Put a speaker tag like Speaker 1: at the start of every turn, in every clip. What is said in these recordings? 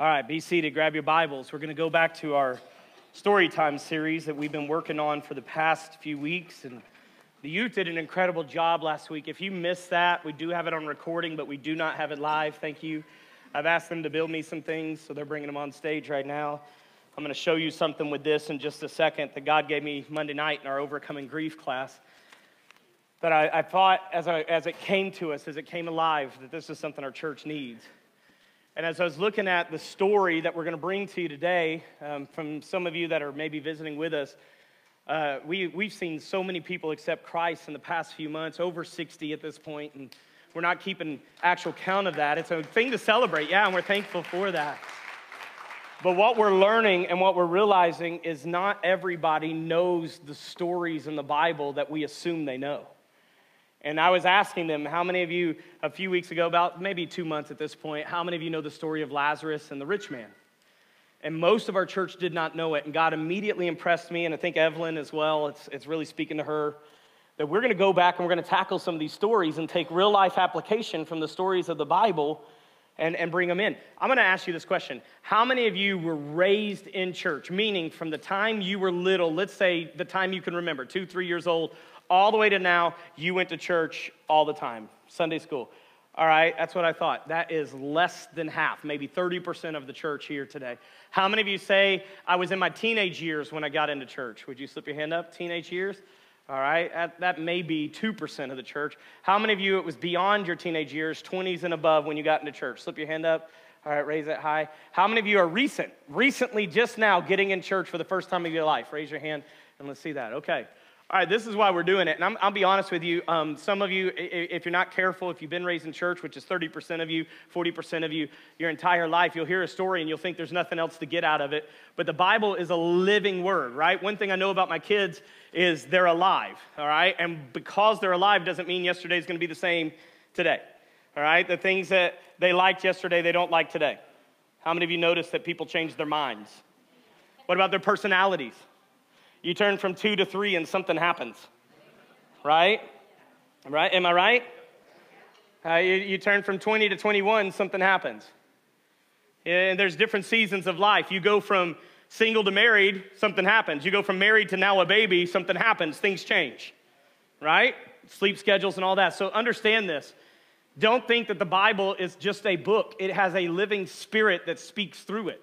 Speaker 1: All right, be seated, grab your Bibles. We're going to go back to our story time series that we've been working on for the past few weeks. And the youth did an incredible job last week. If you missed that, we do have it on recording, but we do not have it live. Thank you. I've asked them to build me some things, so they're bringing them on stage right now. I'm going to show you something with this in just a second that God gave me Monday night in our Overcoming Grief class. But I, I thought as, I, as it came to us, as it came alive, that this is something our church needs. And as I was looking at the story that we're going to bring to you today, um, from some of you that are maybe visiting with us, uh, we, we've seen so many people accept Christ in the past few months, over 60 at this point, and we're not keeping actual count of that. It's a thing to celebrate, yeah, and we're thankful for that. But what we're learning and what we're realizing is not everybody knows the stories in the Bible that we assume they know. And I was asking them, how many of you, a few weeks ago, about maybe two months at this point, how many of you know the story of Lazarus and the rich man? And most of our church did not know it. And God immediately impressed me, and I think Evelyn as well. It's, it's really speaking to her that we're going to go back and we're going to tackle some of these stories and take real life application from the stories of the Bible and, and bring them in. I'm going to ask you this question How many of you were raised in church? Meaning, from the time you were little, let's say the time you can remember, two, three years old, all the way to now, you went to church all the time, Sunday school. All right, that's what I thought. That is less than half, maybe 30% of the church here today. How many of you say, I was in my teenage years when I got into church? Would you slip your hand up? Teenage years? All right, that, that may be 2% of the church. How many of you, it was beyond your teenage years, 20s and above, when you got into church? Slip your hand up. All right, raise it high. How many of you are recent, recently, just now getting in church for the first time of your life? Raise your hand and let's see that. Okay. All right, this is why we're doing it. And i will be honest with you. Um, some of you, if you're not careful, if you've been raised in church, which is 30% of you, 40% of you, your entire life, you'll hear a story and you'll think there's nothing else to get out of it. But the Bible is a living word, right? One thing I know about my kids is they're alive, all right? And because they're alive doesn't mean yesterday is going to be the same today, all right? The things that they liked yesterday, they don't like today. How many of you notice that people change their minds? What about their personalities? You turn from two to three and something happens, right? Right? Am I right? Uh, you, you turn from 20 to 21, something happens. And there's different seasons of life. You go from single to married, something happens. You go from married to now a baby, something happens. Things change, right? Sleep schedules and all that. So understand this. Don't think that the Bible is just a book, it has a living spirit that speaks through it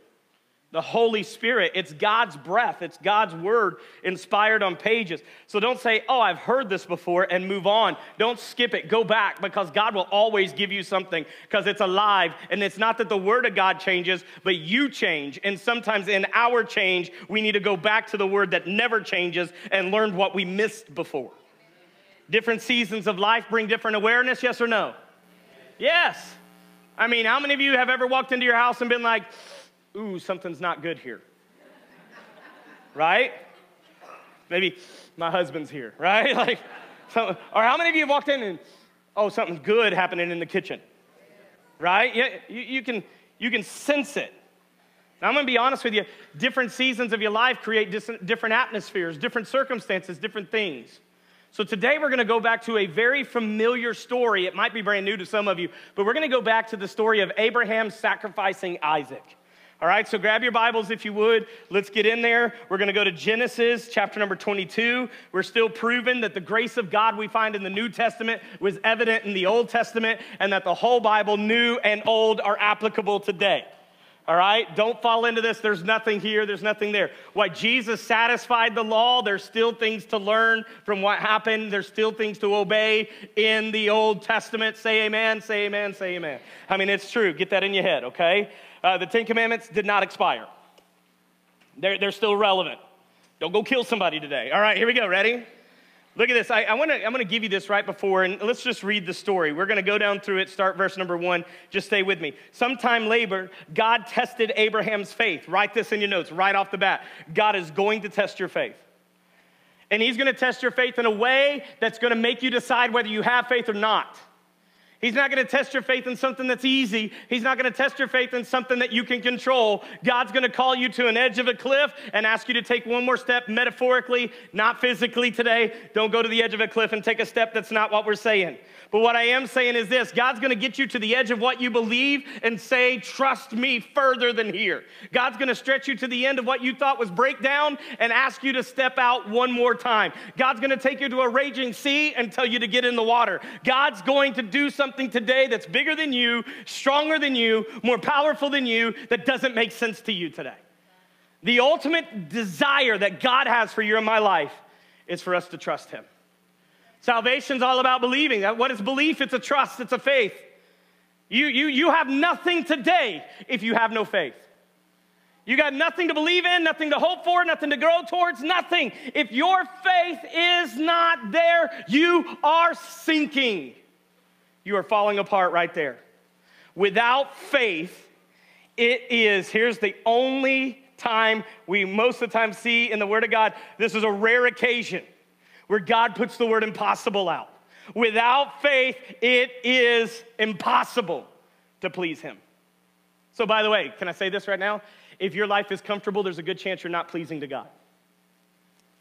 Speaker 1: the Holy Spirit. It's God's breath, it's God's word inspired on pages. So don't say, Oh, I've heard this before, and move on. Don't skip it. Go back because God will always give you something because it's alive. And it's not that the word of God changes, but you change. And sometimes in our change, we need to go back to the word that never changes and learn what we missed before. Different seasons of life bring different awareness, yes or no? Yes. I mean, how many of you have ever walked into your house and been like, ooh, something's not good here. right? Maybe my husband's here, right? Like, or how many of you have walked in and, oh, something's good happening in the kitchen? Right? Yeah, you, you, can, you can sense it. Now, I'm going to be honest with you. Different seasons of your life create dis- different atmospheres, different circumstances, different things. So today we're going to go back to a very familiar story. It might be brand new to some of you, but we're going to go back to the story of Abraham sacrificing Isaac. All right, so grab your Bibles if you would. Let's get in there. We're going to go to Genesis chapter number 22. We're still proving that the grace of God we find in the New Testament was evident in the Old Testament and that the whole Bible, new and old, are applicable today. All right, don't fall into this. There's nothing here, there's nothing there. Why Jesus satisfied the law, there's still things to learn from what happened. There's still things to obey in the Old Testament. Say amen, say amen, say amen. I mean, it's true. Get that in your head, okay? Uh, the Ten Commandments did not expire, they're, they're still relevant. Don't go kill somebody today. All right, here we go. Ready? Look at this. I, I wanna, I'm going to give you this right before, and let's just read the story. We're going to go down through it, start verse number one. Just stay with me. Sometime later, God tested Abraham's faith. Write this in your notes right off the bat. God is going to test your faith. And He's going to test your faith in a way that's going to make you decide whether you have faith or not. He's not going to test your faith in something that's easy. He's not going to test your faith in something that you can control. God's going to call you to an edge of a cliff and ask you to take one more step metaphorically, not physically today. Don't go to the edge of a cliff and take a step that's not what we're saying. But what I am saying is this God's gonna get you to the edge of what you believe and say, Trust me further than here. God's gonna stretch you to the end of what you thought was breakdown and ask you to step out one more time. God's gonna take you to a raging sea and tell you to get in the water. God's going to do something today that's bigger than you, stronger than you, more powerful than you, that doesn't make sense to you today. The ultimate desire that God has for you in my life is for us to trust Him. Salvation's all about believing. What is belief? It's a trust, it's a faith. You, you, you have nothing today if you have no faith. You got nothing to believe in, nothing to hope for, nothing to grow towards, nothing. If your faith is not there, you are sinking. You are falling apart right there. Without faith, it is, here's the only time we most of the time see in the Word of God, this is a rare occasion where God puts the word impossible out. Without faith, it is impossible to please Him. So, by the way, can I say this right now? If your life is comfortable, there's a good chance you're not pleasing to God.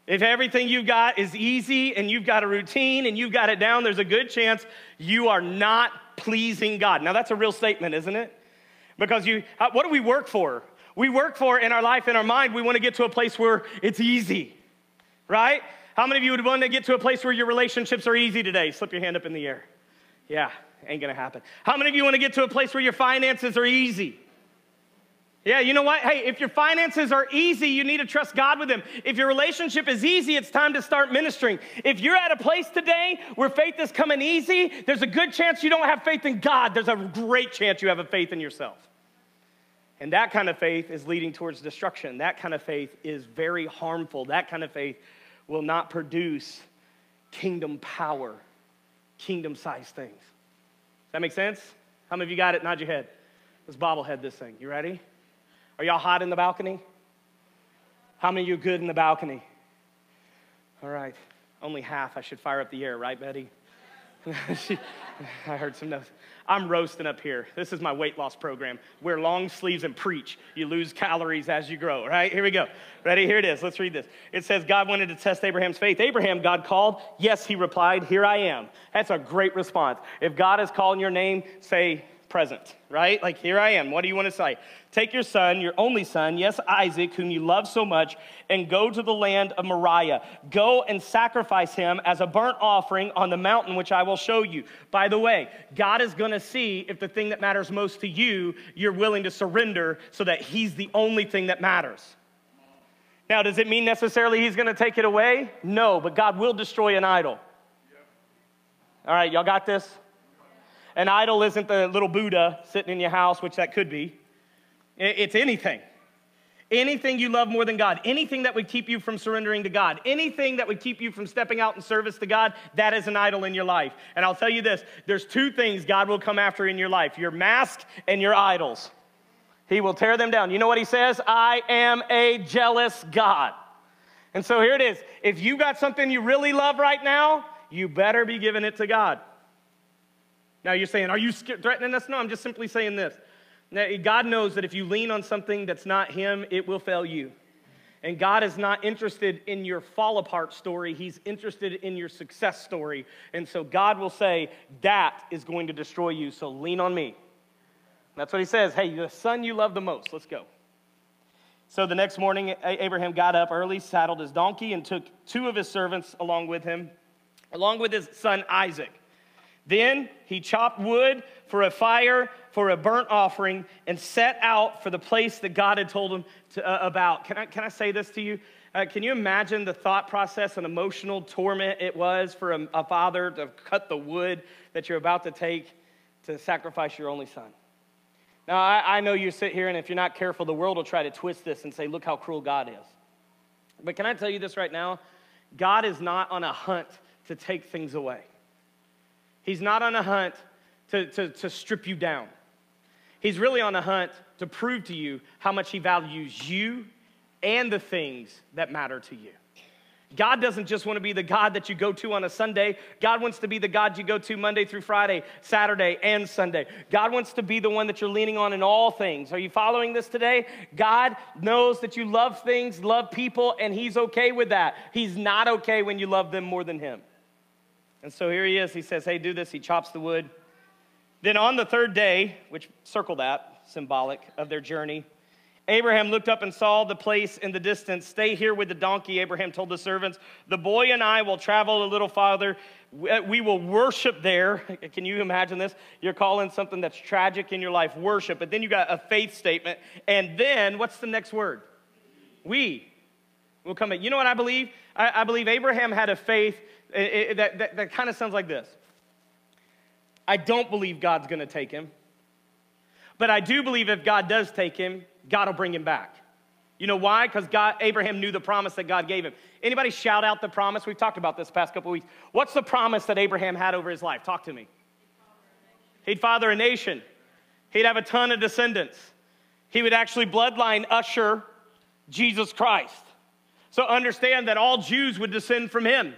Speaker 1: If everything you've got is easy and you've got a routine and you've got it down, there's a good chance you are not pleasing God. Now, that's a real statement, isn't it? Because you, what do we work for? We work for in our life, in our mind, we want to get to a place where it's easy, right? How many of you would want to get to a place where your relationships are easy today? Slip your hand up in the air. Yeah, ain't gonna happen. How many of you want to get to a place where your finances are easy? Yeah, you know what? Hey, if your finances are easy, you need to trust God with them. If your relationship is easy, it's time to start ministering. If you're at a place today where faith is coming easy, there's a good chance you don't have faith in God. There's a great chance you have a faith in yourself. And that kind of faith is leading towards destruction. That kind of faith is very harmful. That kind of faith will not produce kingdom power, kingdom sized things. Does that make sense? How many of you got it? Nod your head. Let's bobblehead this thing. You ready? Are y'all hot in the balcony? How many of you good in the balcony? All right. Only half. I should fire up the air, right, Betty? I heard some notes. I'm roasting up here. This is my weight loss program. Wear long sleeves and preach. You lose calories as you grow, right? Here we go. Ready? Here it is. Let's read this. It says, God wanted to test Abraham's faith. Abraham, God called. Yes, he replied, Here I am. That's a great response. If God is calling your name, say, present, right? Like, here I am. What do you want to say? Take your son, your only son, yes, Isaac, whom you love so much, and go to the land of Moriah. Go and sacrifice him as a burnt offering on the mountain which I will show you. By the way, God is going to see if the thing that matters most to you, you're willing to surrender so that he's the only thing that matters. Now, does it mean necessarily he's going to take it away? No, but God will destroy an idol. All right, y'all got this? An idol isn't the little Buddha sitting in your house, which that could be. It's anything. Anything you love more than God, anything that would keep you from surrendering to God, anything that would keep you from stepping out in service to God, that is an idol in your life. And I'll tell you this there's two things God will come after in your life your mask and your idols. He will tear them down. You know what he says? I am a jealous God. And so here it is. If you got something you really love right now, you better be giving it to God. Now you're saying, Are you threatening us? No, I'm just simply saying this. Now, God knows that if you lean on something that's not Him, it will fail you. And God is not interested in your fall apart story, He's interested in your success story. And so God will say, That is going to destroy you, so lean on me. That's what He says. Hey, the son you love the most, let's go. So the next morning, Abraham got up early, saddled his donkey, and took two of his servants along with him, along with his son Isaac. Then he chopped wood for a fire, for a burnt offering, and set out for the place that God had told him to, uh, about. Can I, can I say this to you? Uh, can you imagine the thought process and emotional torment it was for a, a father to cut the wood that you're about to take to sacrifice your only son? Now, I, I know you sit here, and if you're not careful, the world will try to twist this and say, look how cruel God is. But can I tell you this right now? God is not on a hunt to take things away. He's not on a hunt to, to, to strip you down. He's really on a hunt to prove to you how much he values you and the things that matter to you. God doesn't just want to be the God that you go to on a Sunday. God wants to be the God you go to Monday through Friday, Saturday, and Sunday. God wants to be the one that you're leaning on in all things. Are you following this today? God knows that you love things, love people, and He's okay with that. He's not okay when you love them more than Him. And so here He is. He says, Hey, do this. He chops the wood. Then on the third day, which circle that, symbolic of their journey, Abraham looked up and saw the place in the distance. Stay here with the donkey, Abraham told the servants. The boy and I will travel a little farther. We uh, will worship there. Can you imagine this? You're calling something that's tragic in your life worship, but then you got a faith statement. And then what's the next word? We will come in. You know what I believe? I, I believe Abraham had a faith that, that, that, that kind of sounds like this I don't believe God's going to take him. But I do believe if God does take him, God will bring him back. You know why? Because God, Abraham knew the promise that God gave him. Anybody shout out the promise? We've talked about this past couple weeks. What's the promise that Abraham had over his life? Talk to me. He'd father a nation. He'd have a ton of descendants. He would actually bloodline usher Jesus Christ. So understand that all Jews would descend from him.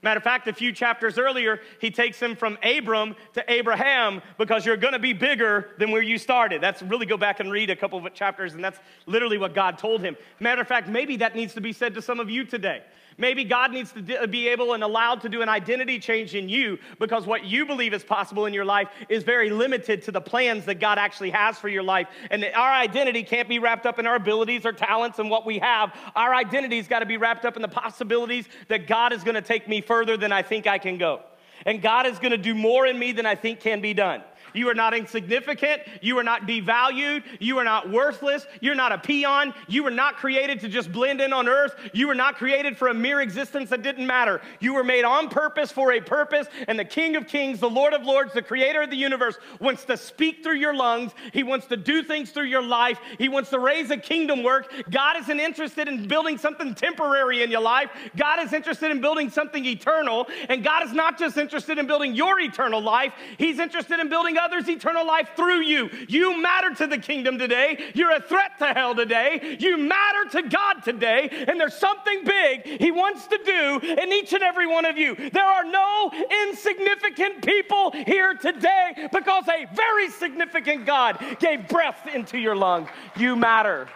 Speaker 1: Matter of fact, a few chapters earlier, he takes him from Abram to Abraham because you're going to be bigger than where you started. That's really go back and read a couple of chapters, and that's literally what God told him. Matter of fact, maybe that needs to be said to some of you today. Maybe God needs to uh, be able and allowed to do an identity change in you because what you believe is possible in your life is very limited to the plans that God actually has for your life. And our identity can't be wrapped up in our abilities or talents and what we have. Our identity's got to be wrapped up in the possibilities that God is going to take me further than I think I can go. And God is going to do more in me than I think can be done. You are not insignificant. You are not devalued. You are not worthless. You're not a peon. You were not created to just blend in on earth. You were not created for a mere existence that didn't matter. You were made on purpose for a purpose. And the King of Kings, the Lord of Lords, the creator of the universe wants to speak through your lungs. He wants to do things through your life. He wants to raise a kingdom work. God isn't interested in building something temporary in your life. God is interested in building something eternal. And God is not just interested in building your eternal life, He's interested in building eternal life through you. You matter to the kingdom today. You're a threat to hell today. You matter to God today. And there's something big He wants to do in each and every one of you. There are no insignificant people here today because a very significant God gave breath into your lungs. You matter.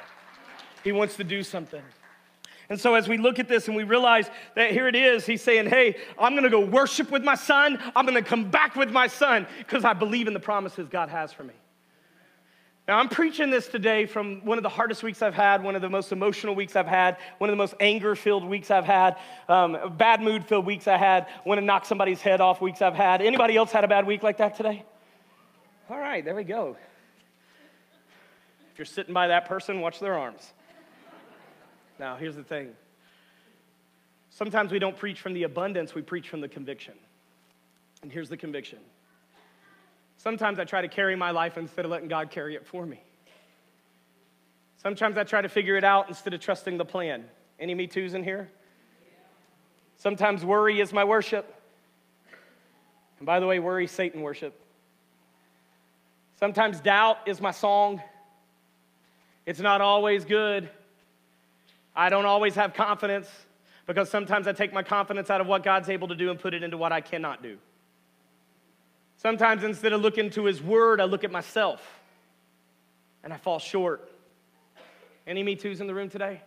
Speaker 1: He wants to do something. And so, as we look at this and we realize that here it is, he's saying, Hey, I'm gonna go worship with my son. I'm gonna come back with my son because I believe in the promises God has for me. Now, I'm preaching this today from one of the hardest weeks I've had, one of the most emotional weeks I've had, one of the most anger filled weeks I've had, um, bad mood filled weeks I had, want to knock somebody's head off weeks I've had. Anybody else had a bad week like that today? All right, there we go. If you're sitting by that person, watch their arms. Now, here's the thing sometimes we don't preach from the abundance, we preach from the conviction. And here's the conviction sometimes I try to carry my life instead of letting God carry it for me. Sometimes I try to figure it out instead of trusting the plan. Any Me Too's in here? Sometimes worry is my worship. And by the way, worry Satan worship. Sometimes doubt is my song. It's not always good. I don't always have confidence because sometimes I take my confidence out of what God's able to do and put it into what I cannot do. Sometimes instead of looking to His Word, I look at myself and I fall short. Any Me Too's in the room today?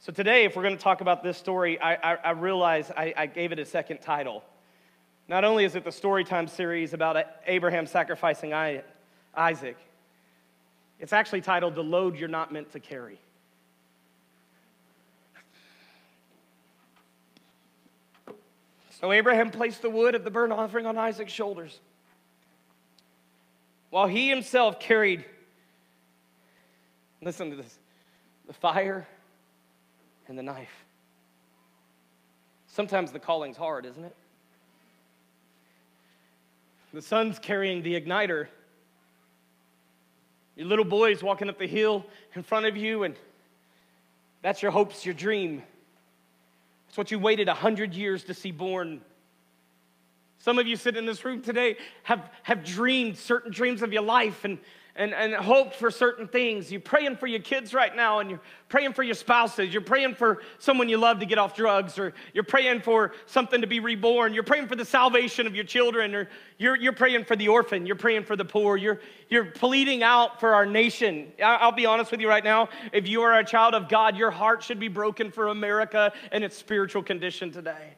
Speaker 1: So, today, if we're going to talk about this story, I, I, I realize I, I gave it a second title. Not only is it the Storytime series about Abraham sacrificing Isaac, it's actually titled The Load You're Not Meant to Carry. So Abraham placed the wood of the burnt offering on Isaac's shoulders, while he himself carried, listen to this, the fire and the knife. Sometimes the calling's hard, isn't it? The son's carrying the igniter. Your little boy's walking up the hill in front of you, and that's your hopes, your dream. It's what you waited 100 years to see born. Some of you sit in this room today have, have dreamed certain dreams of your life, and, and, and hoped for certain things. You're praying for your kids right now, and you're praying for your spouses. You're praying for someone you love to get off drugs, or you're praying for something to be reborn. You're praying for the salvation of your children, or you're, you're praying for the orphan. You're praying for the poor. You're, you're pleading out for our nation. I'll be honest with you right now. If you are a child of God, your heart should be broken for America and its spiritual condition today.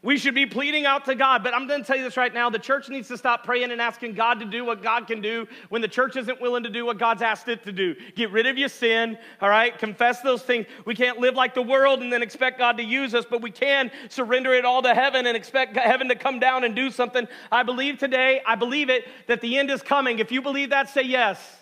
Speaker 1: We should be pleading out to God. But I'm going to tell you this right now the church needs to stop praying and asking God to do what God can do when the church isn't willing to do what God's asked it to do. Get rid of your sin, all right? Confess those things. We can't live like the world and then expect God to use us, but we can surrender it all to heaven and expect heaven to come down and do something. I believe today, I believe it, that the end is coming. If you believe that, say yes.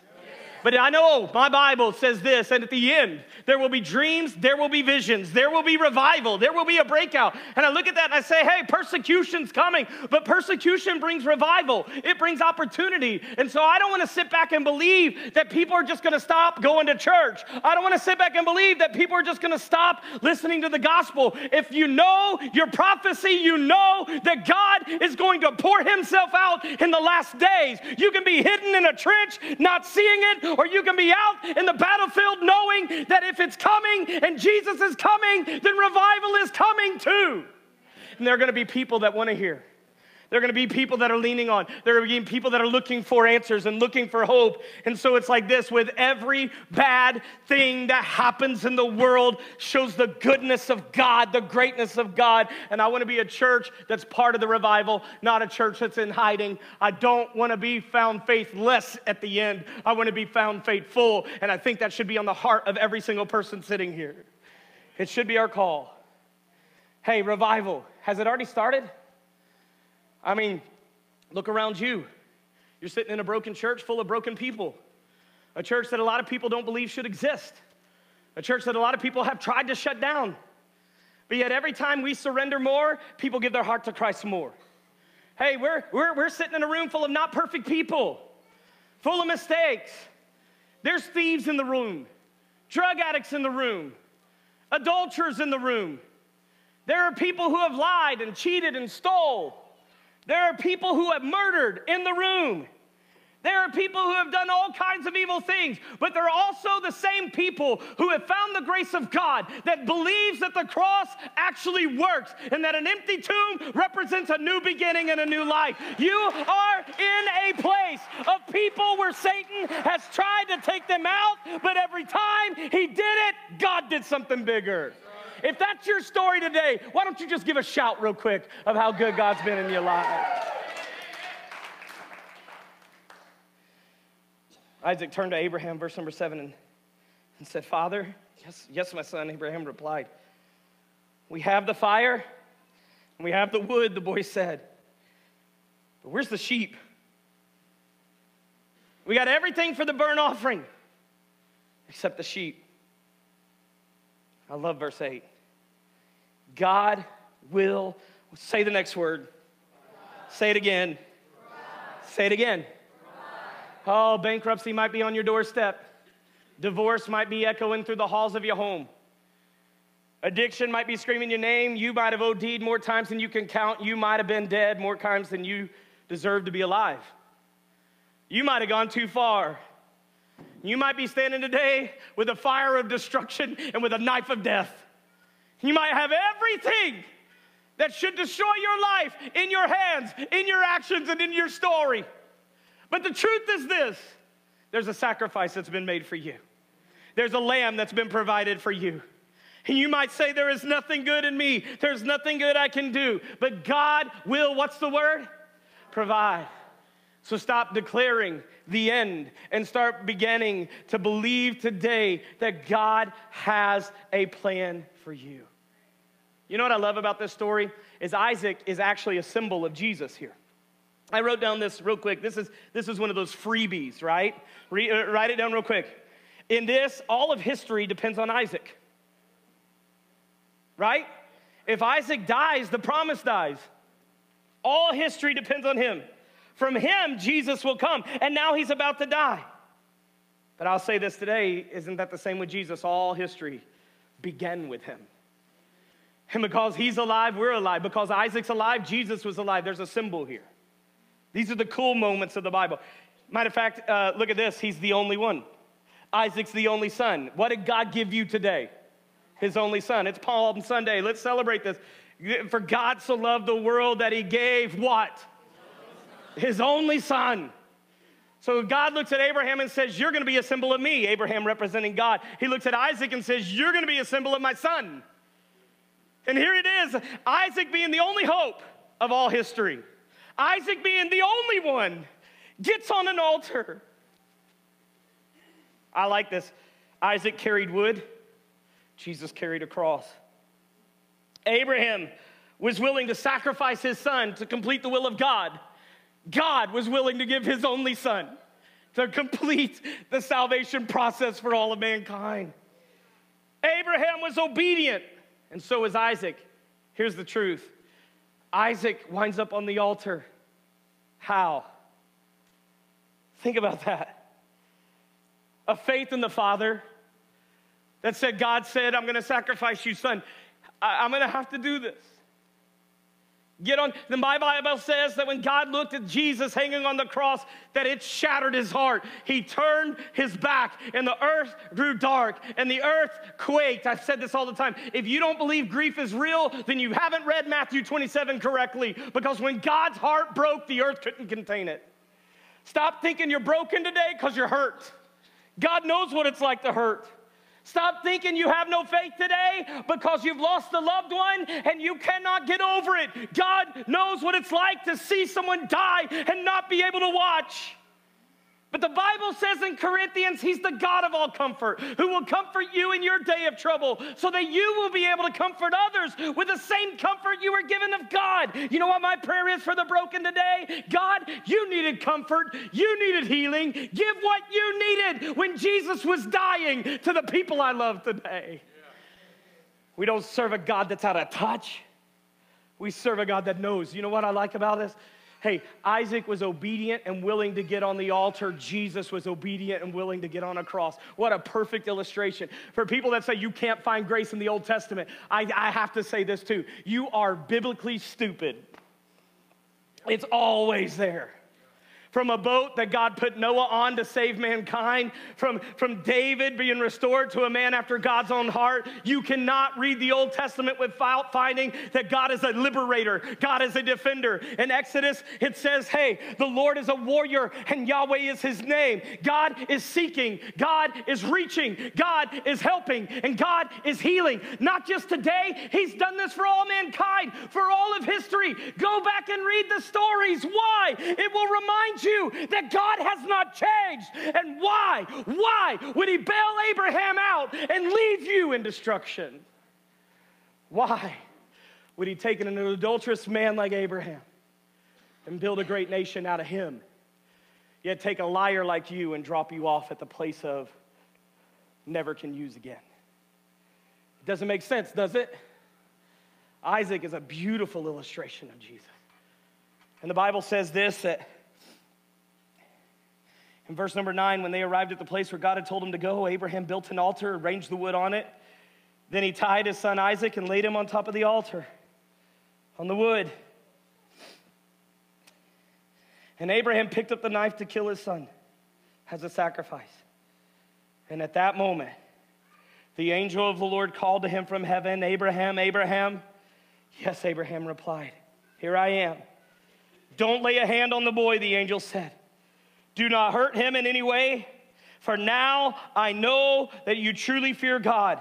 Speaker 1: But I know my Bible says this, and at the end, there will be dreams, there will be visions, there will be revival, there will be a breakout. And I look at that and I say, hey, persecution's coming, but persecution brings revival, it brings opportunity. And so I don't want to sit back and believe that people are just going to stop going to church. I don't want to sit back and believe that people are just going to stop listening to the gospel. If you know your prophecy, you know that God is going to pour himself out in the last days. You can be hidden in a trench, not seeing it, or you can be out in the battlefield knowing that if it's coming and Jesus is coming, then revival is coming too. And there are going to be people that want to hear. There are going to be people that are leaning on. There are going to be people that are looking for answers and looking for hope. And so it's like this with every bad thing that happens in the world shows the goodness of God, the greatness of God. And I want to be a church that's part of the revival, not a church that's in hiding. I don't want to be found faithless at the end. I want to be found faithful. And I think that should be on the heart of every single person sitting here. It should be our call. Hey, revival, has it already started? I mean, look around you. You're sitting in a broken church full of broken people, a church that a lot of people don't believe should exist, a church that a lot of people have tried to shut down. But yet, every time we surrender more, people give their heart to Christ more. Hey, we're, we're, we're sitting in a room full of not perfect people, full of mistakes. There's thieves in the room, drug addicts in the room, adulterers in the room. There are people who have lied and cheated and stole. There are people who have murdered in the room. There are people who have done all kinds of evil things, but there are also the same people who have found the grace of God that believes that the cross actually works and that an empty tomb represents a new beginning and a new life. You are in a place of people where Satan has tried to take them out, but every time he did it, God did something bigger. If that's your story today, why don't you just give a shout real quick of how good God's been in your life? Isaac turned to Abraham, verse number seven, and, and said, Father, yes, yes, my son. Abraham replied, We have the fire and we have the wood, the boy said. But where's the sheep? We got everything for the burnt offering except the sheep. I love verse 8. God will, say the next word. Say it again. Say it again. Oh, bankruptcy might be on your doorstep. Divorce might be echoing through the halls of your home. Addiction might be screaming your name. You might have OD'd more times than you can count. You might have been dead more times than you deserve to be alive. You might have gone too far. You might be standing today with a fire of destruction and with a knife of death. You might have everything that should destroy your life in your hands, in your actions, and in your story. But the truth is this there's a sacrifice that's been made for you, there's a lamb that's been provided for you. And you might say, There is nothing good in me, there's nothing good I can do. But God will, what's the word? Provide. So stop declaring the end and start beginning to believe today that God has a plan for you. You know what I love about this story is Isaac is actually a symbol of Jesus here. I wrote down this real quick. This is, this is one of those freebies, right? Re, uh, write it down real quick. In this, all of history depends on Isaac, right? If Isaac dies, the promise dies. All history depends on him. From him, Jesus will come. And now he's about to die. But I'll say this today isn't that the same with Jesus? All history began with him. And because he's alive, we're alive. Because Isaac's alive, Jesus was alive. There's a symbol here. These are the cool moments of the Bible. Matter of fact, uh, look at this. He's the only one. Isaac's the only son. What did God give you today? His only son. It's Palm Sunday. Let's celebrate this. For God so loved the world that he gave what? His only son. So God looks at Abraham and says, You're going to be a symbol of me, Abraham representing God. He looks at Isaac and says, You're going to be a symbol of my son. And here it is Isaac being the only hope of all history. Isaac being the only one gets on an altar. I like this. Isaac carried wood, Jesus carried a cross. Abraham was willing to sacrifice his son to complete the will of God. God was willing to give his only son to complete the salvation process for all of mankind. Abraham was obedient, and so was Isaac. Here's the truth Isaac winds up on the altar. How? Think about that. A faith in the Father that said, God said, I'm going to sacrifice you, son. I- am going to have to do this. Get on. The Bible says that when God looked at Jesus hanging on the cross, that it shattered his heart. He turned his back, and the earth grew dark, and the earth quaked. I've said this all the time. If you don't believe grief is real, then you haven't read Matthew 27 correctly, because when God's heart broke, the earth couldn't contain it. Stop thinking you're broken today because you're hurt. God knows what it's like to hurt. Stop thinking you have no faith today because you've lost a loved one and you cannot get over it. God knows what it's like to see someone die and not be able to watch. But the Bible says in Corinthians, He's the God of all comfort, who will comfort you in your day of trouble, so that you will be able to comfort others with the same comfort you were given of God. You know what my prayer is for the broken today? God, you needed comfort, you needed healing. Give what you needed when Jesus was dying to the people I love today. We don't serve a God that's out of touch. We serve a God that knows. You know what I like about this? Hey, Isaac was obedient and willing to get on the altar. Jesus was obedient and willing to get on a cross. What a perfect illustration. For people that say you can't find grace in the Old Testament, I, I have to say this too. You are biblically stupid. It's always there from a boat that God put Noah on to save mankind, from, from David being restored to a man after God's own heart. You cannot read the Old Testament without finding that God is a liberator, God is a defender. In Exodus, it says, Hey, the Lord is a warrior and Yahweh is his name. God is seeking, God is reaching, God is helping, and God is healing. Not just today, He's done this for all mankind, for all of history. Go back and read the stories. Why? It will remind you you that God has not changed. And why? Why would he bail Abraham out and leave you in destruction? Why would he take an adulterous man like Abraham and build a great nation out of him? Yet take a liar like you and drop you off at the place of never can use again. It doesn't make sense, does it? Isaac is a beautiful illustration of Jesus. And the Bible says this that in verse number nine, when they arrived at the place where God had told him to go, Abraham built an altar, arranged the wood on it. Then he tied his son Isaac and laid him on top of the altar on the wood. And Abraham picked up the knife to kill his son as a sacrifice. And at that moment, the angel of the Lord called to him from heaven, Abraham, Abraham. Yes, Abraham replied, Here I am. Don't lay a hand on the boy, the angel said. Do not hurt him in any way, for now I know that you truly fear God.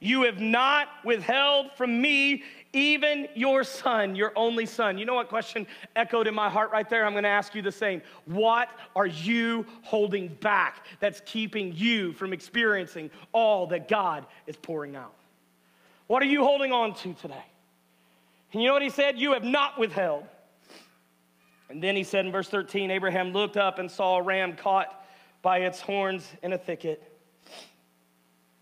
Speaker 1: You have not withheld from me even your son, your only son. You know what question echoed in my heart right there? I'm to ask you the same. What are you holding back that's keeping you from experiencing all that God is pouring out? What are you holding on to today? And you know what he said? You have not withheld. And then he said in verse 13 Abraham looked up and saw a ram caught by its horns in a thicket.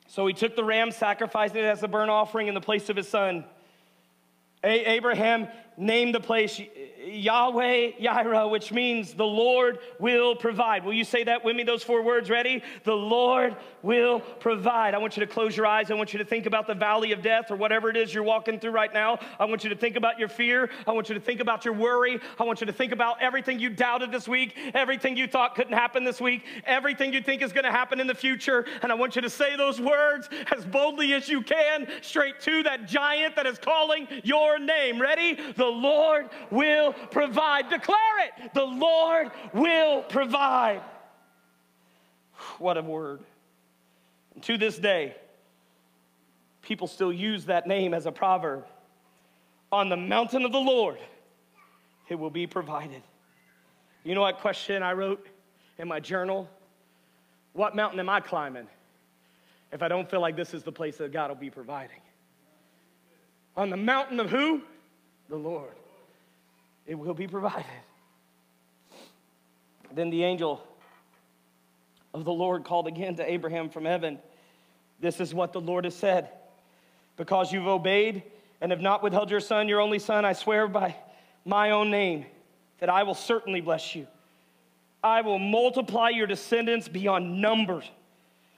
Speaker 1: So he took the ram, sacrificed it as a burnt offering in the place of his son. A- Abraham named the place Yahweh Yireh, which means the Lord will provide. Will you say that with me, those four words? Ready? The Lord will provide. I want you to close your eyes. I want you to think about the valley of death or whatever it is you're walking through right now. I want you to think about your fear. I want you to think about your worry. I want you to think about everything you doubted this week, everything you thought couldn't happen this week, everything you think is going to happen in the future. And I want you to say those words as boldly as you can, straight to that giant that is calling your name. Ready? The Lord will provide. Declare it. The Lord will provide. What a word. And to this day, people still use that name as a proverb. On the mountain of the Lord, it will be provided. You know what question I wrote in my journal? What mountain am I climbing if I don't feel like this is the place that God will be providing? On the mountain of who? The Lord it will be provided. Then the angel of the Lord called again to Abraham from heaven. This is what the Lord has said. Because you've obeyed and have not withheld your son, your only son, I swear by my own name that I will certainly bless you. I will multiply your descendants beyond numbers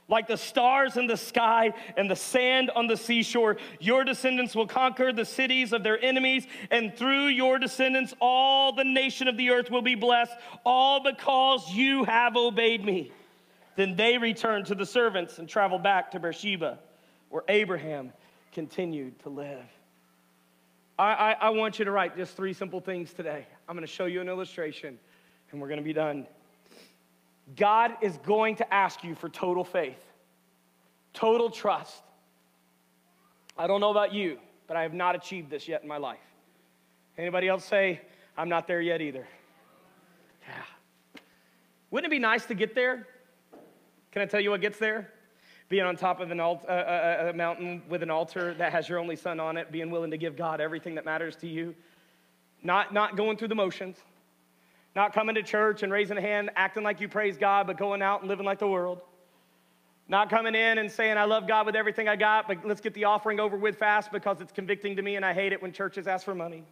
Speaker 1: like the stars in the sky and the sand on the seashore. Your descendants will conquer the cities of their enemies, and through your descendants, all the nation of the earth will be blessed, all because you have obeyed me. Then they returned to the servants and traveled back to Beersheba, where Abraham continued to live. I, I, I want you to write just three simple things today. I'm going to show you an illustration, and we're going to be done. God is going to ask you for total faith, total trust. I don't know about you, but I have not achieved this yet in my life. Anybody else say, I'm not there yet either? Yeah. Wouldn't it be nice to get there? Can I tell you what gets there? Being on top of an alt, uh, uh, uh a mountain with an altar that has your only son on it, being willing to give God everything that matters to you, not, not going through the motions, not coming to church and raising a hand, acting like you praise God, but going out and living like the world. Not coming in and saying, I love God with everything I got, but let's get the offering over with fast because it's convicting to me and I hate it when churches ask for money.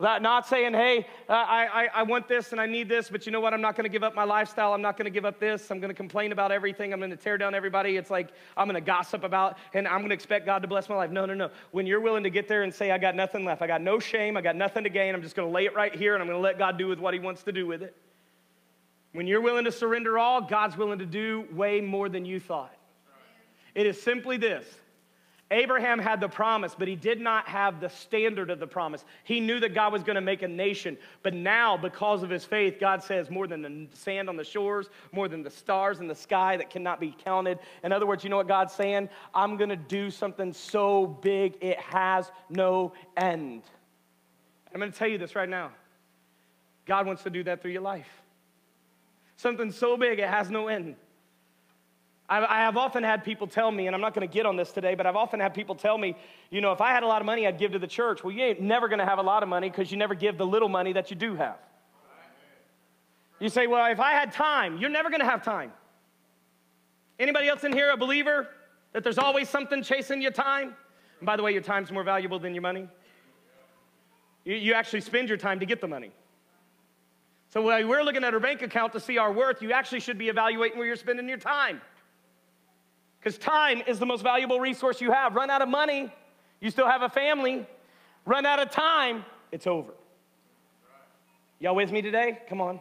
Speaker 1: Not saying, hey, uh, I, I, I want this and I need this, but you know what? I'm not going to give up my lifestyle. I'm not going to give up this. I'm going to complain about everything. I'm going to tear down everybody. It's like I'm going to gossip about and I'm going to expect God to bless my life. No, no, no. When you're willing to get there and say, I got nothing left, I got no shame, I got nothing to gain, I'm just going to lay it right here and I'm going to let God do with what He wants to do with it. When you're willing to surrender all, God's willing to do way more than you thought. It is simply this Abraham had the promise, but he did not have the standard of the promise. He knew that God was going to make a nation, but now, because of his faith, God says, more than the sand on the shores, more than the stars in the sky that cannot be counted. In other words, you know what God's saying? I'm going to do something so big it has no end. I'm going to tell you this right now God wants to do that through your life. Something so big it has no end. I have often had people tell me, and I'm not going to get on this today, but I've often had people tell me, you know, if I had a lot of money, I'd give to the church. Well, you ain't never going to have a lot of money because you never give the little money that you do have. You say, well, if I had time, you're never going to have time. Anybody else in here a believer that there's always something chasing your time? And by the way, your time's more valuable than your money. You, you actually spend your time to get the money. So while we're looking at our bank account to see our worth, you actually should be evaluating where you're spending your time. Because time is the most valuable resource you have. Run out of money, you still have a family. Run out of time, it's over. Y'all with me today? Come on.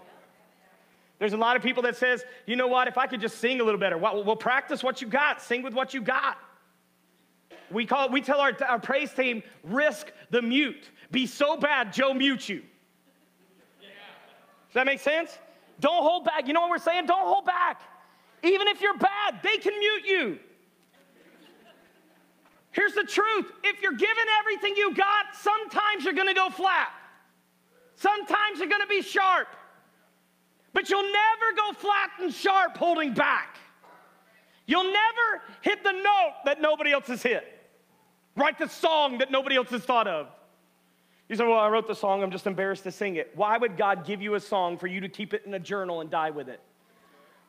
Speaker 1: There's a lot of people that says, you know what, if I could just sing a little better, well, we'll practice what you got, sing with what you got. We call we tell our, our praise team, risk the mute. Be so bad, Joe mute you. Does that make sense? Don't hold back. You know what we're saying? Don't hold back. Even if you're bad, they can mute you. Here's the truth if you're given everything you got, sometimes you're gonna go flat. Sometimes you're gonna be sharp. But you'll never go flat and sharp holding back. You'll never hit the note that nobody else has hit. Write the song that nobody else has thought of. You say, Well, I wrote the song, I'm just embarrassed to sing it. Why would God give you a song for you to keep it in a journal and die with it?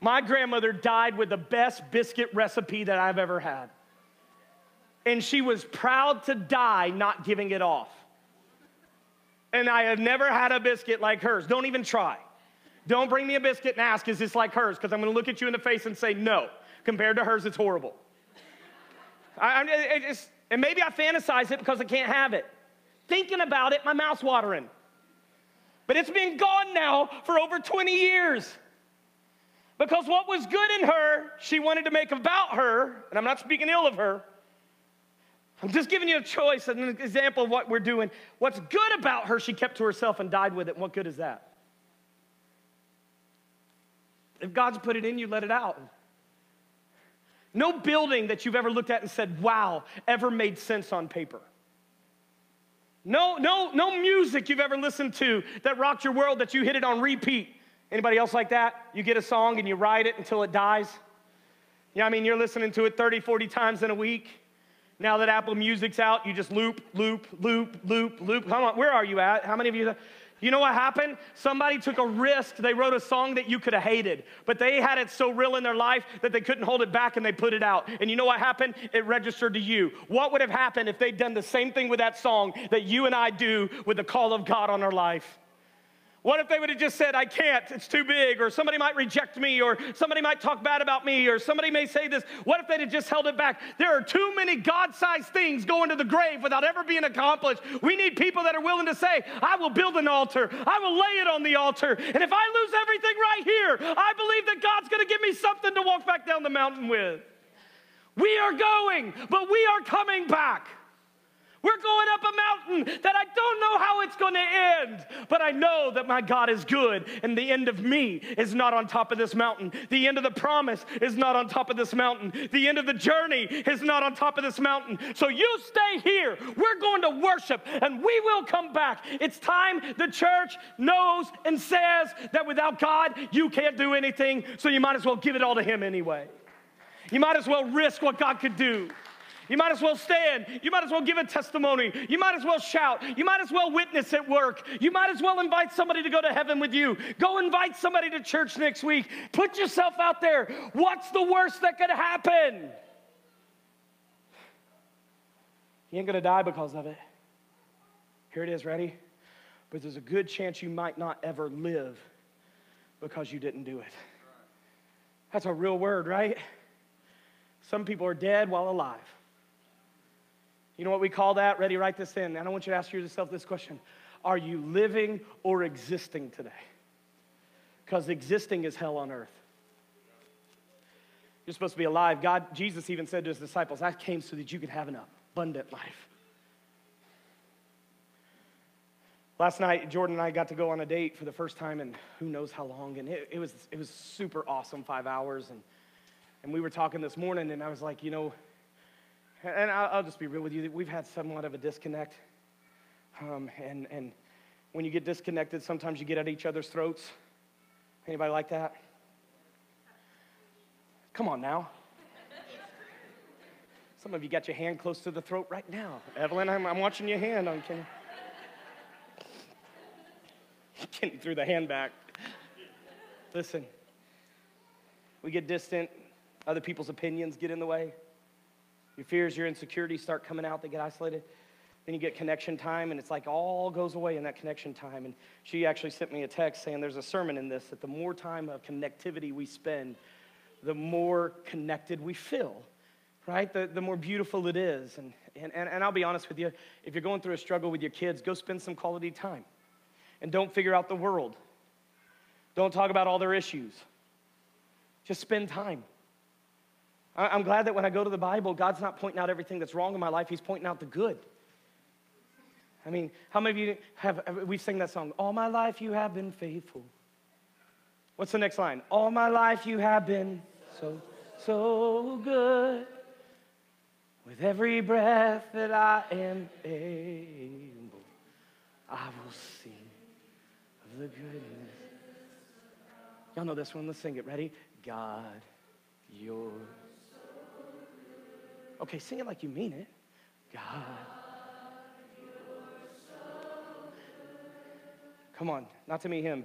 Speaker 1: My grandmother died with the best biscuit recipe that I've ever had. And she was proud to die not giving it off. And I have never had a biscuit like hers. Don't even try. Don't bring me a biscuit and ask, is this like hers? Because I'm going to look at you in the face and say, no. Compared to hers, it's horrible. I, I, and maybe I fantasize it because I can't have it. Thinking about it, my mouth's watering. But it's been gone now for over 20 years. Because what was good in her, she wanted to make about her, and I'm not speaking ill of her. I'm just giving you a choice and an example of what we're doing. What's good about her, she kept to herself and died with it. what good is that? If God's put it in you, let it out. No building that you've ever looked at and said, wow, ever made sense on paper. No, no, no music you've ever listened to that rocked your world that you hit it on repeat. Anybody else like that? You get a song and you ride it until it dies. Yeah, I mean, you're listening to it 30, 40 times in a week. Now that Apple Music's out, you just loop, loop, loop, loop, loop. Come on, where are you at? How many of you? You know what happened? Somebody took a risk. They wrote a song that you could have hated, but they had it so real in their life that they couldn't hold it back and they put it out. And you know what happened? It registered to you. What would have happened if they'd done the same thing with that song that you and I do with the call of God on our life? What if they would have just said, I can't, it's too big, or somebody might reject me, or somebody might talk bad about me, or somebody may say this? What if they'd have just held it back? There are too many God sized things going to the grave without ever being accomplished. We need people that are willing to say, I will build an altar, I will lay it on the altar, and if I lose everything right here, I believe that God's gonna give me something to walk back down the mountain with. We are going, but we are coming back. We're going up a mountain that I don't know how it's going to end, but I know that my God is good, and the end of me is not on top of this mountain. The end of the promise is not on top of this mountain. The end of the journey is not on top of this mountain. So you stay here. We're going to worship, and we will come back. It's time the church knows and says that without God, you can't do anything, so you might as well give it all to Him anyway. You might as well risk what God could do. You might as well stand. You might as well give a testimony. You might as well shout. You might as well witness at work. You might as well invite somebody to go to heaven with you. Go invite somebody to church next week. Put yourself out there. What's the worst that could happen? You ain't gonna die because of it. Here it is, ready? But there's a good chance you might not ever live because you didn't do it. That's a real word, right? Some people are dead while alive. You know what we call that? Ready, write this in. And I want you to ask yourself this question Are you living or existing today? Because existing is hell on earth. You're supposed to be alive. God, Jesus even said to his disciples, I came so that you could have an abundant life. Last night, Jordan and I got to go on a date for the first time in who knows how long, and it, it was, it was super awesome, five hours. And, and we were talking this morning, and I was like, you know, and I'll, just be real with you. We've had somewhat of a disconnect. Um, and, and when you get disconnected, sometimes you get at each other's throats. Anybody like that? Come on now. Some of you got your hand close to the throat right now. Evelyn, I'm, I'm watching your hand on Kenny. Kenny threw the hand back. Listen, we get distant, other people's opinions get in the way. Your fears, your insecurities start coming out, they get isolated. Then you get connection time, and it's like all goes away in that connection time. And she actually sent me a text saying there's a sermon in this that the more time of connectivity we spend, the more connected we feel, right? The, the more beautiful it is. And, and, and, and I'll be honest with you, if you're going through a struggle with your kids, go spend some quality time. And don't figure out the world. Don't talk about all their issues. Just spend time. I'm glad that when I go to the Bible, God's not pointing out everything that's wrong in my life, He's pointing out the good. I mean, how many of you have, we sing that song, All my life you have been faithful. What's the next line? All my life you have been so, so good. With every breath that I am able, I will sing of the goodness. Y'all know this one. Let's sing it. Ready? God, your Okay, sing it like you mean it. God. Come on, not to me, him.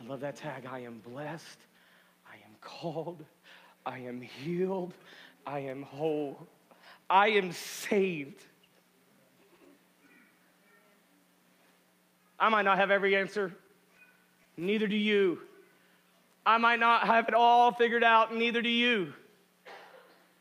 Speaker 1: I love that tag. I am blessed. I am called, I am healed, I am whole, I am saved. I might not have every answer, neither do you. I might not have it all figured out, neither do you.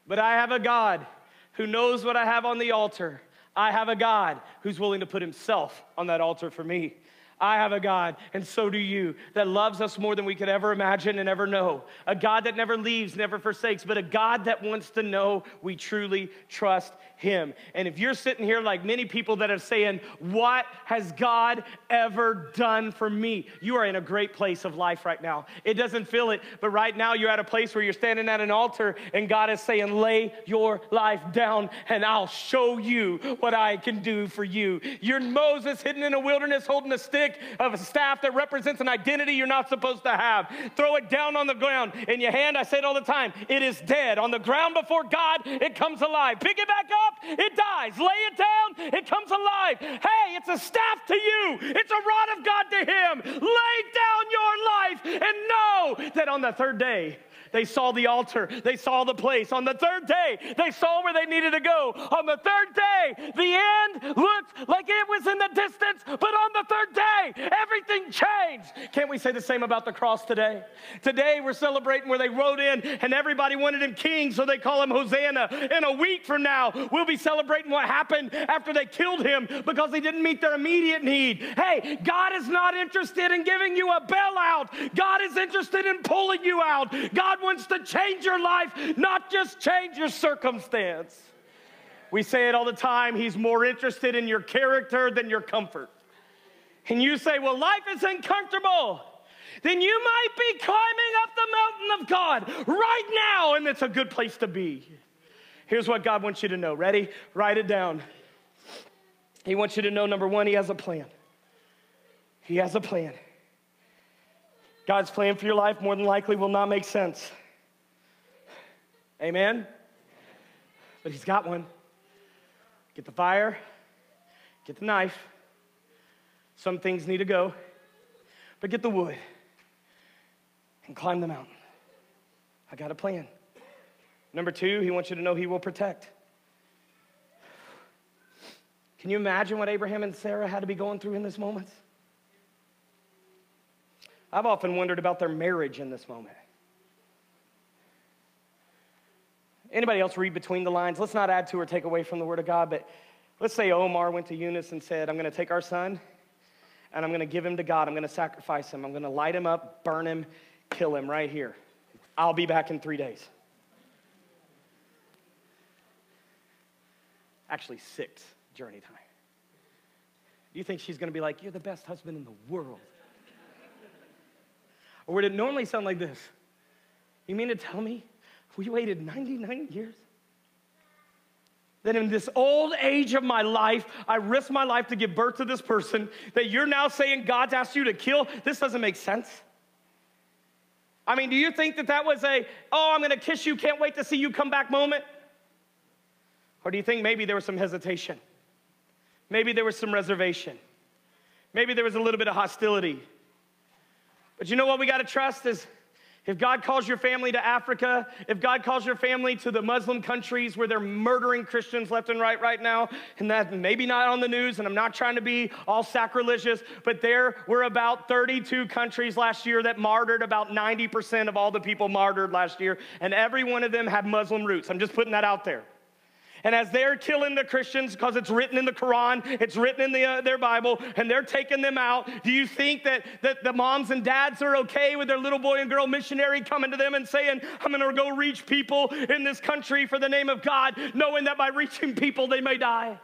Speaker 1: But I have a God who knows what I have on the altar. I have a God who's willing to put himself on that altar for me. I have a God, and so do you, that loves us more than we could ever imagine and ever know. A God that never leaves, never forsakes, but a God that wants to know we truly trust Him. And if you're sitting here like many people that are saying, What has God ever done for me? You are in a great place of life right now. It doesn't feel it, but right now you're at a place where you're standing at an altar and God is saying, Lay your life down and I'll show you what I can do for you. You're Moses hidden in a wilderness holding a stick of a staff that represents an identity you're not supposed to have. Throw it down on the ground. In your hand, I say it all the time, it is dead. On the ground before God, it comes alive. Pick it back up, it dies. Lay it down, it comes alive. Hey, it's a staff to you, it's a rod of God to Him. Lay down your life and know that on the third day, they saw the altar. They saw the place. On the third day, they saw where they needed to go. On the third day, the end looked like it was in the distance, but on the third day, everything changed. Can't we say the same about the cross today? Today, we're celebrating where they rode in and everybody wanted him king, so they call him Hosanna. In a week from now, we'll be celebrating what happened after they killed him because he didn't meet their immediate need. Hey, God is not interested in giving you a bailout, God is interested in pulling you out. God wants to change your life, not just change your circumstance. We say it all the time He's more interested in your character than your comfort. And you say, Well, life is uncomfortable. Then you might be climbing up the mountain of God right now, and it's a good place to be. Here's what God wants you to know. Ready? Write it down. He wants you to know number one, He has a plan. He has a plan. God's plan for your life more than likely will not make sense. Amen? But He's got one. Get the fire, get the knife. Some things need to go, but get the wood and climb the mountain. I got a plan. Number two, He wants you to know He will protect. Can you imagine what Abraham and Sarah had to be going through in this moment? I've often wondered about their marriage in this moment. Anybody else read between the lines? Let's not add to or take away from the Word of God, but let's say Omar went to Eunice and said, I'm going to take our son and I'm going to give him to God. I'm going to sacrifice him. I'm going to light him up, burn him, kill him right here. I'll be back in three days. Actually, six journey time. Do you think she's going to be like, You're the best husband in the world? Or would it normally sound like this? You mean to tell me we waited 99 years? That in this old age of my life, I risked my life to give birth to this person that you're now saying God's asked you to kill? This doesn't make sense. I mean, do you think that that was a, oh, I'm gonna kiss you, can't wait to see you come back moment? Or do you think maybe there was some hesitation? Maybe there was some reservation. Maybe there was a little bit of hostility. But you know what we got to trust is if God calls your family to Africa, if God calls your family to the Muslim countries where they're murdering Christians left and right right now, and that maybe not on the news, and I'm not trying to be all sacrilegious, but there were about 32 countries last year that martyred about 90% of all the people martyred last year, and every one of them had Muslim roots. I'm just putting that out there. And as they're killing the Christians, because it's written in the Quran, it's written in the, uh, their Bible, and they're taking them out, do you think that, that the moms and dads are okay with their little boy and girl missionary coming to them and saying, I'm going to go reach people in this country for the name of God, knowing that by reaching people they may die?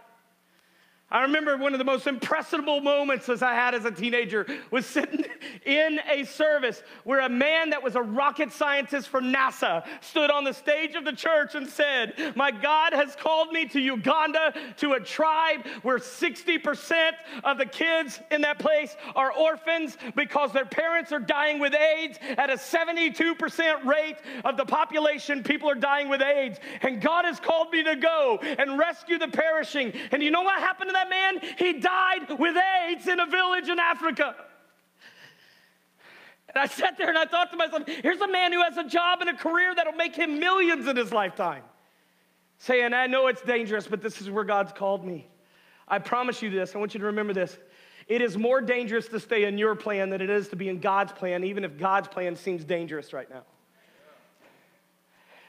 Speaker 1: I remember one of the most impressionable moments as I had as a teenager was sitting in a service where a man that was a rocket scientist for NASA stood on the stage of the church and said, My God has called me to Uganda to a tribe where 60% of the kids in that place are orphans because their parents are dying with AIDS. At a 72% rate of the population, people are dying with AIDS. And God has called me to go and rescue the perishing. And you know what happened to that man? He died with AIDS in a village in Africa. And I sat there and I thought to myself, here's a man who has a job and a career that'll make him millions in his lifetime. Saying, I know it's dangerous, but this is where God's called me. I promise you this, I want you to remember this. It is more dangerous to stay in your plan than it is to be in God's plan, even if God's plan seems dangerous right now.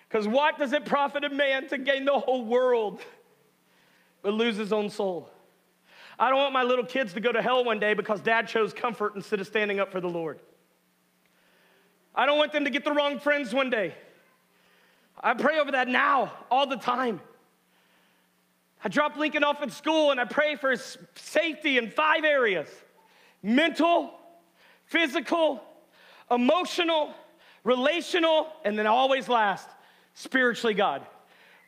Speaker 1: Because what does it profit a man to gain the whole world but lose his own soul? I don't want my little kids to go to hell one day because dad chose comfort instead of standing up for the Lord. I don't want them to get the wrong friends one day. I pray over that now, all the time. I drop Lincoln off at school and I pray for his safety in five areas mental, physical, emotional, relational, and then always last, spiritually, God.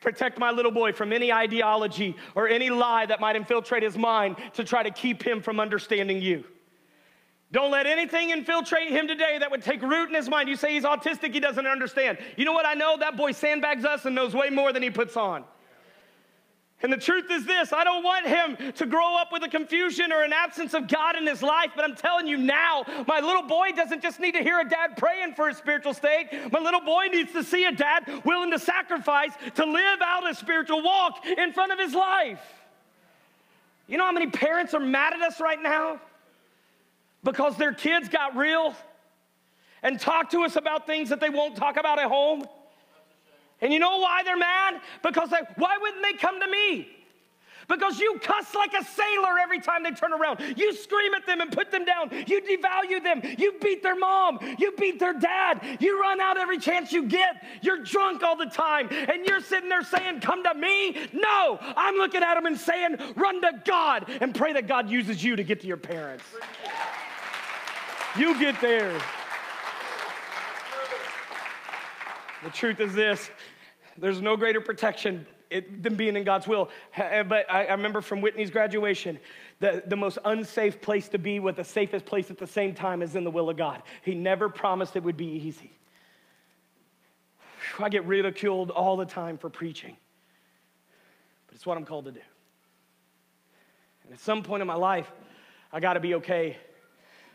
Speaker 1: Protect my little boy from any ideology or any lie that might infiltrate his mind to try to keep him from understanding you. Don't let anything infiltrate him today that would take root in his mind. You say he's autistic, he doesn't understand. You know what I know? That boy sandbags us and knows way more than he puts on. And the truth is this I don't want him to grow up with a confusion or an absence of God in his life, but I'm telling you now, my little boy doesn't just need to hear a dad praying for his spiritual state. My little boy needs to see a dad willing to sacrifice to live out a spiritual walk in front of his life. You know how many parents are mad at us right now? Because their kids got real and talk to us about things that they won't talk about at home. And you know why they're mad? Because they, why wouldn't they come to me? Because you cuss like a sailor every time they turn around. You scream at them and put them down. You devalue them. You beat their mom. You beat their dad. You run out every chance you get. You're drunk all the time. And you're sitting there saying, Come to me. No, I'm looking at them and saying, Run to God and pray that God uses you to get to your parents. You get there. The truth is this there's no greater protection than being in God's will. Eh, but I, I remember from Whitney's graduation, the, the most unsafe place to be with the safest place at the same time is in the will of God. He never promised it would be easy. I get ridiculed all the time for preaching, but it's what I'm called to do. And at some point in my life, I got to be okay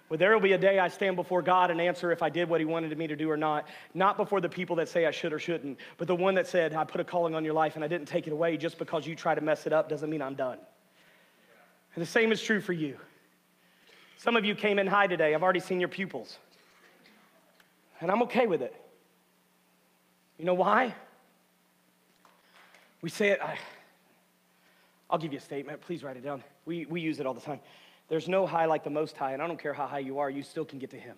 Speaker 1: well, there will be a day I stand before God and answer if I did what He wanted me to do or not. Not before the people that say I should or shouldn't, but the one that said, I put a calling on your life and I didn't take it away just because you try to mess it up doesn't mean I'm done. And the same is true for you. Some of you came in high today. I've already seen your pupils. And I'm okay with it. You know why? We say it, I, will give you a statement. Please write it down. We, we use it all the time. There's no high like the Most High, and I don't care how high you are, you still can get to Him.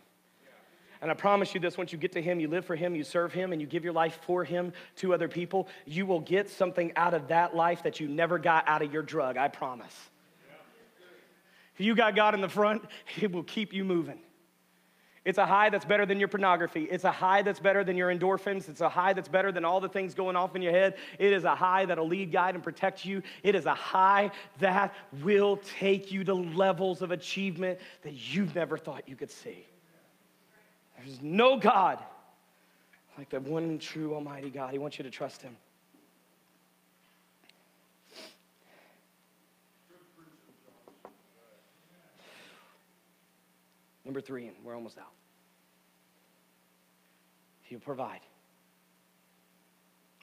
Speaker 1: And I promise you this once you get to Him, you live for Him, you serve Him, and you give your life for Him to other people, you will get something out of that life that you never got out of your drug. I promise. If you got God in the front, it will keep you moving. It's a high that's better than your pornography. It's a high that's better than your endorphins. It's a high that's better than all the things going off in your head. It is a high that'll lead, guide, and protect you. It is a high that will take you to levels of achievement that you've never thought you could see. There's no God like the one true Almighty God. He wants you to trust Him. Number three, and we're almost out. He'll provide.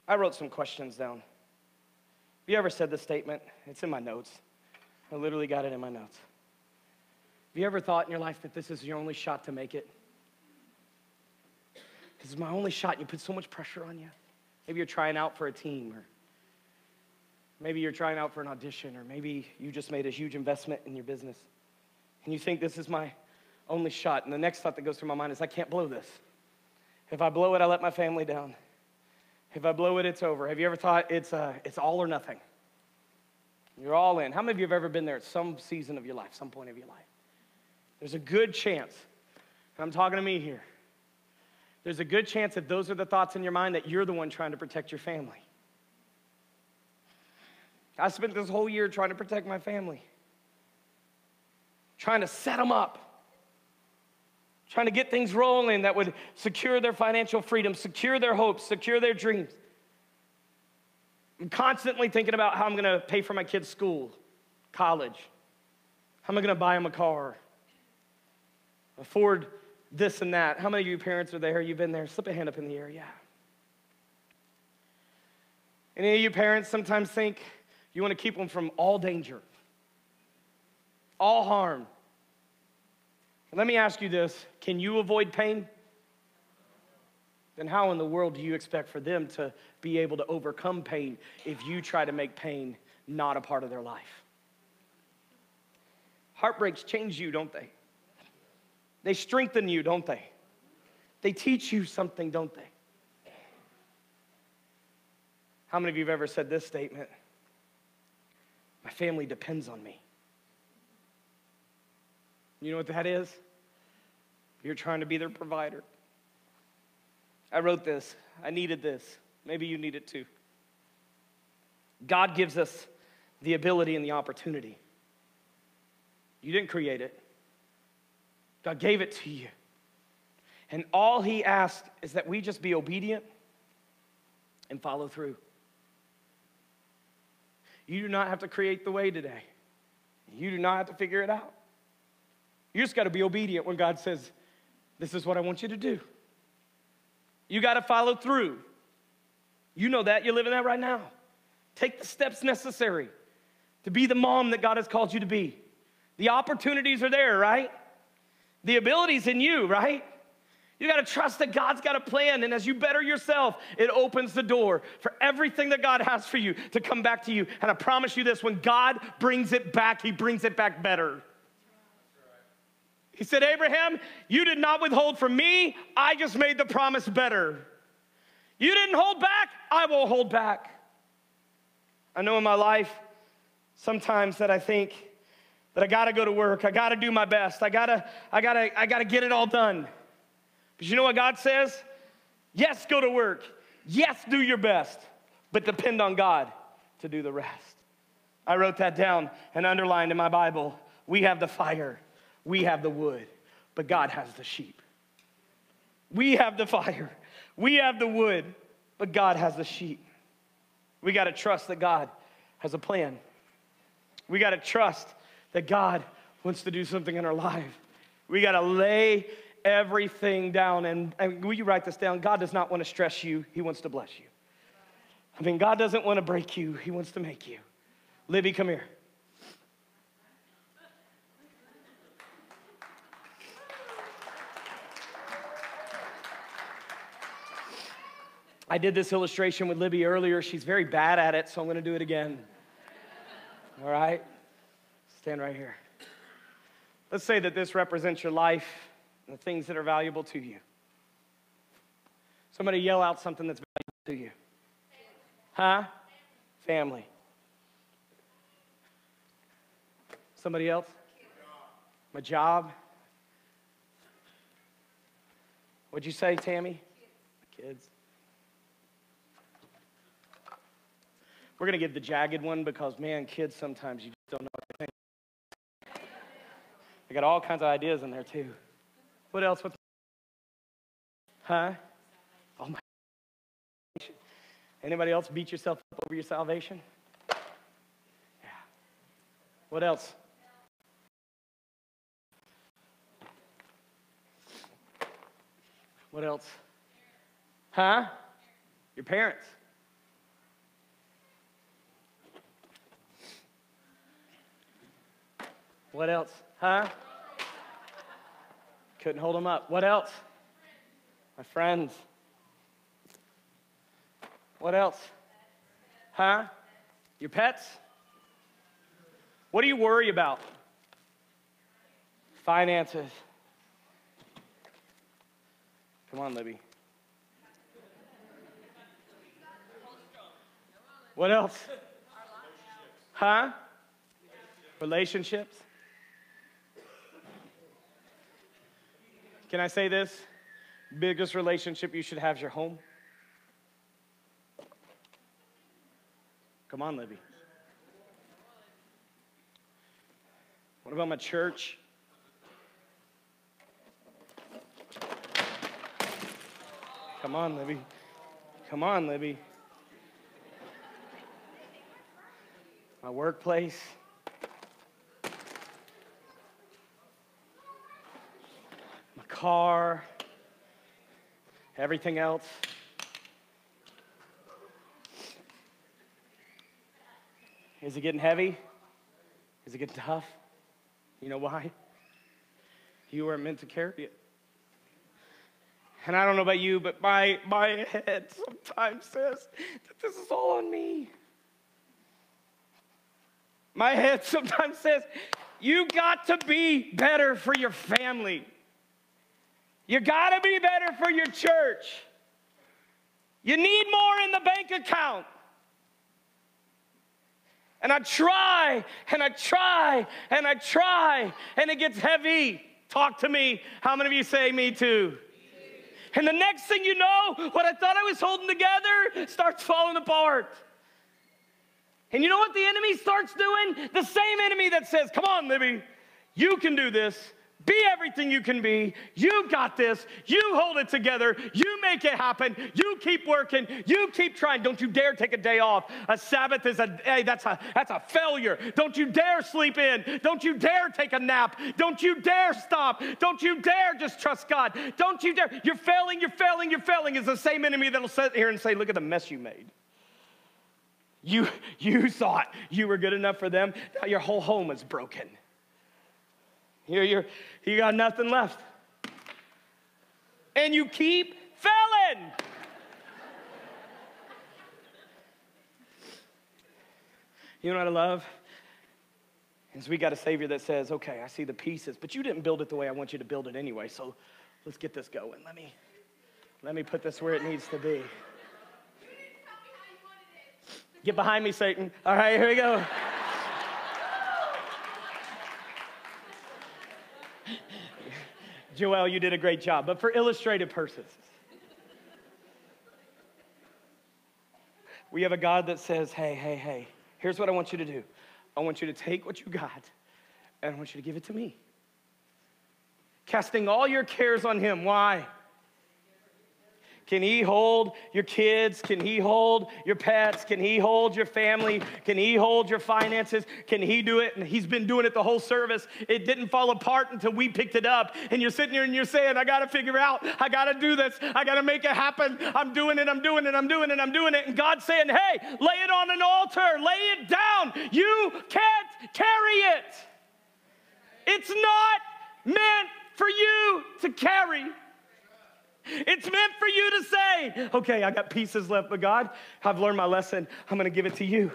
Speaker 1: I wrote some questions down. Have you ever said this statement? It's in my notes. I literally got it in my notes. Have you ever thought in your life that this is your only shot to make it? This is my only shot. You put so much pressure on you. Maybe you're trying out for a team, or maybe you're trying out for an audition, or maybe you just made a huge investment in your business. And you think this is my only shot. And the next thought that goes through my mind is, I can't blow this. If I blow it, I let my family down. If I blow it, it's over. Have you ever thought it's, uh, it's all or nothing? You're all in. How many of you have ever been there at some season of your life, some point of your life? There's a good chance, and I'm talking to me here, there's a good chance that those are the thoughts in your mind that you're the one trying to protect your family. I spent this whole year trying to protect my family, trying to set them up trying to get things rolling that would secure their financial freedom, secure their hopes, secure their dreams. I'm constantly thinking about how I'm going to pay for my kids' school, college. How am I going to buy them a car? Afford this and that. How many of you parents are there? You've been there. Slip a hand up in the air. Yeah. Any of you parents sometimes think you want to keep them from all danger, all harm. Let me ask you this can you avoid pain? Then how in the world do you expect for them to be able to overcome pain if you try to make pain not a part of their life? Heartbreaks change you, don't they? They strengthen you, don't they? They teach you something, don't they? How many of you have ever said this statement? My family depends on me. You know what that is? You're trying to be their provider. I wrote this. I needed this. Maybe you need it too. God gives us the ability and the opportunity. You didn't create it, God gave it to you. And all He asked is that we just be obedient and follow through. You do not have to create the way today, you do not have to figure it out. You just got to be obedient when God says, This is what I want you to do. You got to follow through. You know that. You're living that right now. Take the steps necessary to be the mom that God has called you to be. The opportunities are there, right? The ability's in you, right? You got to trust that God's got a plan. And as you better yourself, it opens the door for everything that God has for you to come back to you. And I promise you this when God brings it back, He brings it back better. He said, Abraham, you did not withhold from me. I just made the promise better. You didn't hold back. I will hold back. I know in my life sometimes that I think that I gotta go to work. I gotta do my best. I gotta, I gotta, I gotta get it all done. But you know what God says? Yes, go to work. Yes, do your best. But depend on God to do the rest. I wrote that down and underlined in my Bible. We have the fire we have the wood, but God has the sheep. We have the fire. We have the wood, but God has the sheep. We got to trust that God has a plan. We got to trust that God wants to do something in our life. We got to lay everything down. And, and will you write this down? God does not want to stress you, He wants to bless you. I mean, God doesn't want to break you, He wants to make you. Libby, come here. I did this illustration with Libby earlier. She's very bad at it, so I'm going to do it again. All right? Stand right here. Let's say that this represents your life and the things that are valuable to you. Somebody yell out something that's valuable to you. Huh? Family. Somebody else? My job. What'd you say, Tammy? Kids. We're going to give the jagged one because, man, kids sometimes you just don't know what they think. They got all kinds of ideas in there, too. What else? What? Huh? Oh, my. Anybody else beat yourself up over your salvation? Yeah. What else? What else? Huh? Your parents. What else? Huh? Couldn't hold them up. What else? My friends. What else? Huh? Your pets? What do you worry about? Finances. Come on, Libby. What else? Huh? Relationships. Can I say this? Biggest relationship you should have is your home. Come on, Libby. What about my church? Come on, Libby. Come on, Libby. My workplace. Car, everything else. Is it getting heavy? Is it getting tough? You know why? You weren't meant to carry it. And I don't know about you, but my, my head sometimes says that this is all on me. My head sometimes says, you got to be better for your family. You got to be better for your church. You need more in the bank account. And I try and I try and I try and it gets heavy. Talk to me. How many of you say me too? And the next thing you know, what I thought I was holding together starts falling apart. And you know what the enemy starts doing? The same enemy that says, Come on, Libby, you can do this. Be everything you can be. You got this. You hold it together. You make it happen. You keep working. You keep trying. Don't you dare take a day off. A Sabbath is a hey, that's a that's a failure. Don't you dare sleep in. Don't you dare take a nap. Don't you dare stop. Don't you dare just trust God. Don't you dare. You're failing, you're failing, you're failing is the same enemy that'll sit here and say, look at the mess you made. You, you thought you were good enough for them. Now your whole home is broken. You're, you're, you got nothing left. And you keep failing. you know what I love? Is we got a Savior that says, okay, I see the pieces, but you didn't build it the way I want you to build it anyway, so let's get this going. Let me, let me put this where it needs to be. Get behind me, Satan. All right, here we go. Joel, you did a great job, but for illustrative purposes. We have a God that says, hey, hey, hey, here's what I want you to do. I want you to take what you got and I want you to give it to me. Casting all your cares on Him. Why? Can He hold your kids? Can He hold your pets? Can He hold your family? Can He hold your finances? Can He do it? And He's been doing it the whole service. It didn't fall apart until we picked it up. And you're sitting here and you're saying, I got to figure out, I got to do this, I got to make it happen. I'm doing it, I'm doing it, I'm doing it, I'm doing it. And God's saying, hey, lay it on an altar, lay it down. You can't carry it. It's not meant for you to carry. It's meant for you to say, okay, I got pieces left, but God, I've learned my lesson. I'm to give it to you.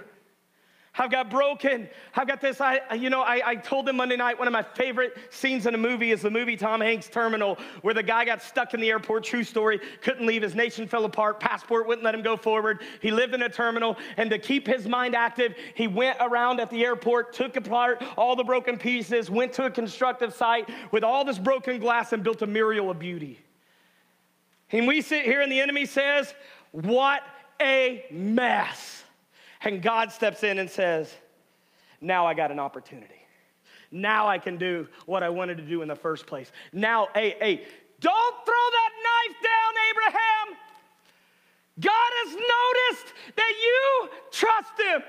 Speaker 1: I've got broken. I've got this. I, you know, I, I told them Monday night one of my favorite scenes in a movie is the movie Tom Hanks Terminal, where the guy got stuck in the airport. True story. Couldn't leave. His nation fell apart. Passport wouldn't let him go forward. He lived in a terminal, and to keep his mind active, he went around at the airport, took apart all the broken pieces, went to a constructive site with all this broken glass, and built a mural of beauty. And we sit here and the enemy says, What a mess. And God steps in and says, Now I got an opportunity. Now I can do what I wanted to do in the first place. Now, hey, hey, don't throw that knife down, Abraham. God has noticed that you trust him.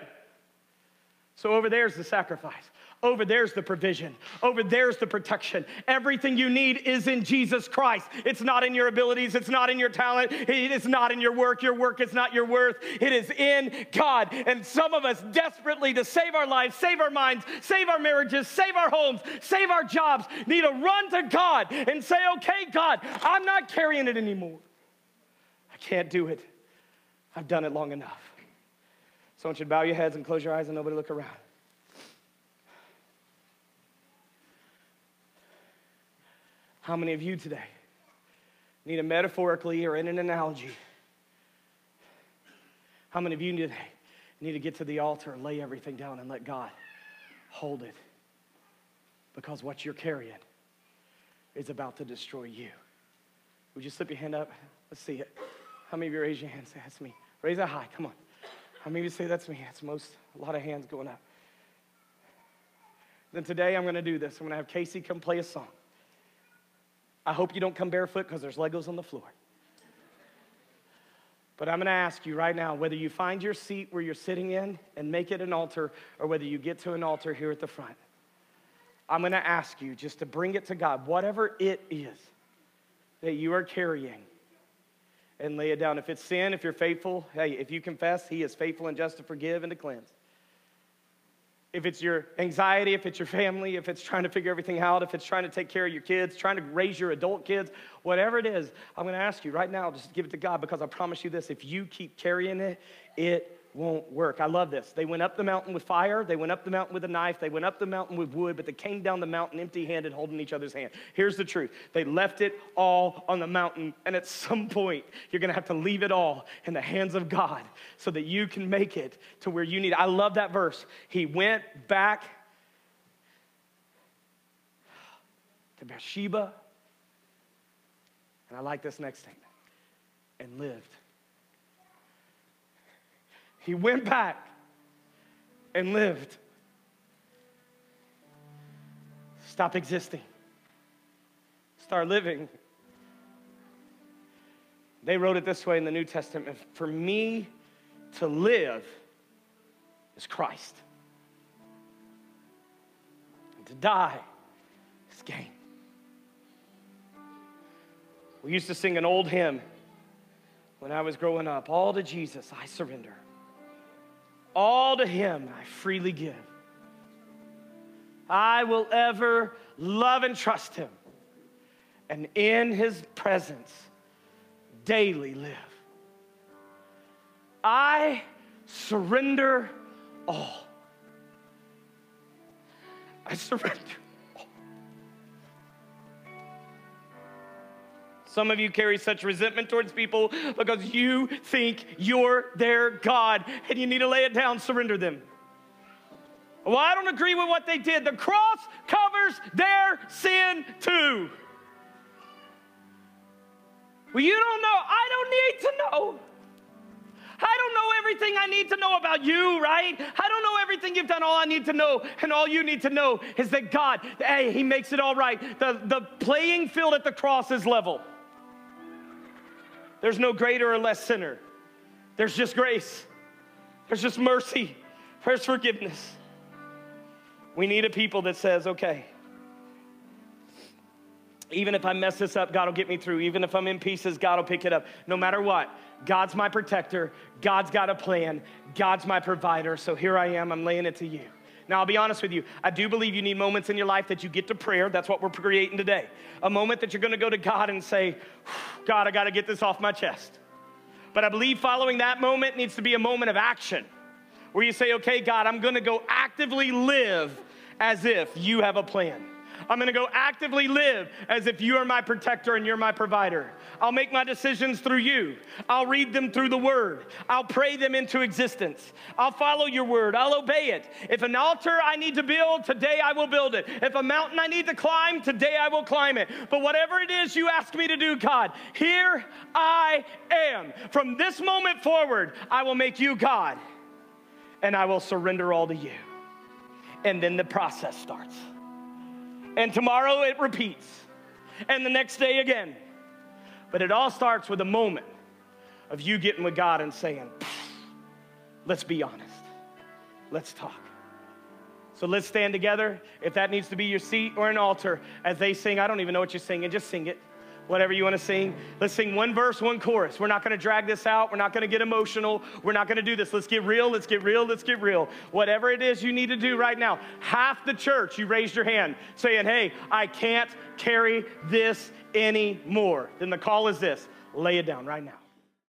Speaker 1: So over there's the sacrifice. Over there's the provision. Over there's the protection. Everything you need is in Jesus Christ. It's not in your abilities. It's not in your talent. It is not in your work. Your work is not your worth. It is in God. And some of us desperately to save our lives, save our minds, save our marriages, save our homes, save our jobs, need to run to God and say, okay, God, I'm not carrying it anymore. I can't do it. I've done it long enough. So I want you to bow your heads and close your eyes and nobody look around. How many of you today need a metaphorically or in an analogy? How many of you today need to get to the altar and lay everything down and let God hold it? Because what you're carrying is about to destroy you. Would you slip your hand up? Let's see it. How many of you raise your hand? Say, that's me. Raise it high. Come on. How many of you say that's me? That's most, a lot of hands going up. Then today I'm going to do this. I'm going to have Casey come play a song. I hope you don't come barefoot because there's Legos on the floor. But I'm going to ask you right now whether you find your seat where you're sitting in and make it an altar, or whether you get to an altar here at the front. I'm going to ask you just to bring it to God, whatever it is. that you are carrying and lay it down. If it's sin, if you're faithful, hey, if you confess, He is faithful and just to forgive and to cleanse. If it's your anxiety, if it's your family, if it's trying to figure everything out, if it's trying to take care of your kids, trying to raise your adult kids, whatever it is, I'm going to ask you right now, just give it to God because I promise you this if you keep carrying it, it won't work. I love this. They went up the mountain with fire, they went up the mountain with a knife, they went up the mountain with wood, but they came down the mountain empty handed, holding each other's hand. Here's the truth they left it all on the mountain, and at some point, you're gonna have to leave it all in the hands of God so that you can make it to where you need. I love that verse. He went back to Beersheba, and I like this next thing, and lived. He went back and lived. Stop existing. Start living. They wrote it this way in the New Testament For me to live is Christ, and to die is gain. We used to sing an old hymn when I was growing up All to Jesus I surrender. All to him I freely give. I will ever love and trust him, and in his presence daily live. I surrender all. I surrender. Some of you carry such resentment towards people because you think you're their God and you need to lay it down, surrender them. Well, I don't agree with what they did. The cross covers their sin too. Well, you don't know. I don't need to know. I don't know everything I need to know about you, right? I don't know everything you've done. All I need to know, and all you need to know, is that God, hey, He makes it all right. The, the playing field at the cross is level. There's no greater or less sinner. There's just grace. There's just mercy. There's forgiveness. We need a people that says, okay, even if I mess this up, God will get me through. Even if I'm in pieces, God will pick it up. No matter what, God's my protector. God's got a plan. God's my provider. So here I am. I'm laying it to you. Now, I'll be honest with you. I do believe you need moments in your life that you get to prayer. That's what we're creating today. A moment that you're going to go to God and say, God, I got to get this off my chest. But I believe following that moment needs to be a moment of action where you say, okay, God, I'm going to go actively live as if you have a plan. I'm gonna go actively live as if you are my protector and you're my provider. I'll make my decisions through you. I'll read them through the word. I'll pray them into existence. I'll follow your word. I'll obey it. If an altar I need to build, today I will build it. If a mountain I need to climb, today I will climb it. But whatever it is you ask me to do, God, here I am. From this moment forward, I will make you God and I will surrender all to you. And then the process starts. And tomorrow it repeats. And the next day again. But it all starts with a moment of you getting with God and saying, let's be honest. Let's talk. So let's stand together. If that needs to be your seat or an altar, as they sing, I don't even know what you're singing, just sing it whatever you want to sing. Let's sing one verse, one chorus. We're not going to drag this out. We're not going to get emotional. We're not going to do this. Let's get real. Let's get real. Let's get real. Whatever it is you need to do right now. Half the church, you raised your hand saying, Hey, I can't carry this anymore. Then the call is this lay it down right now.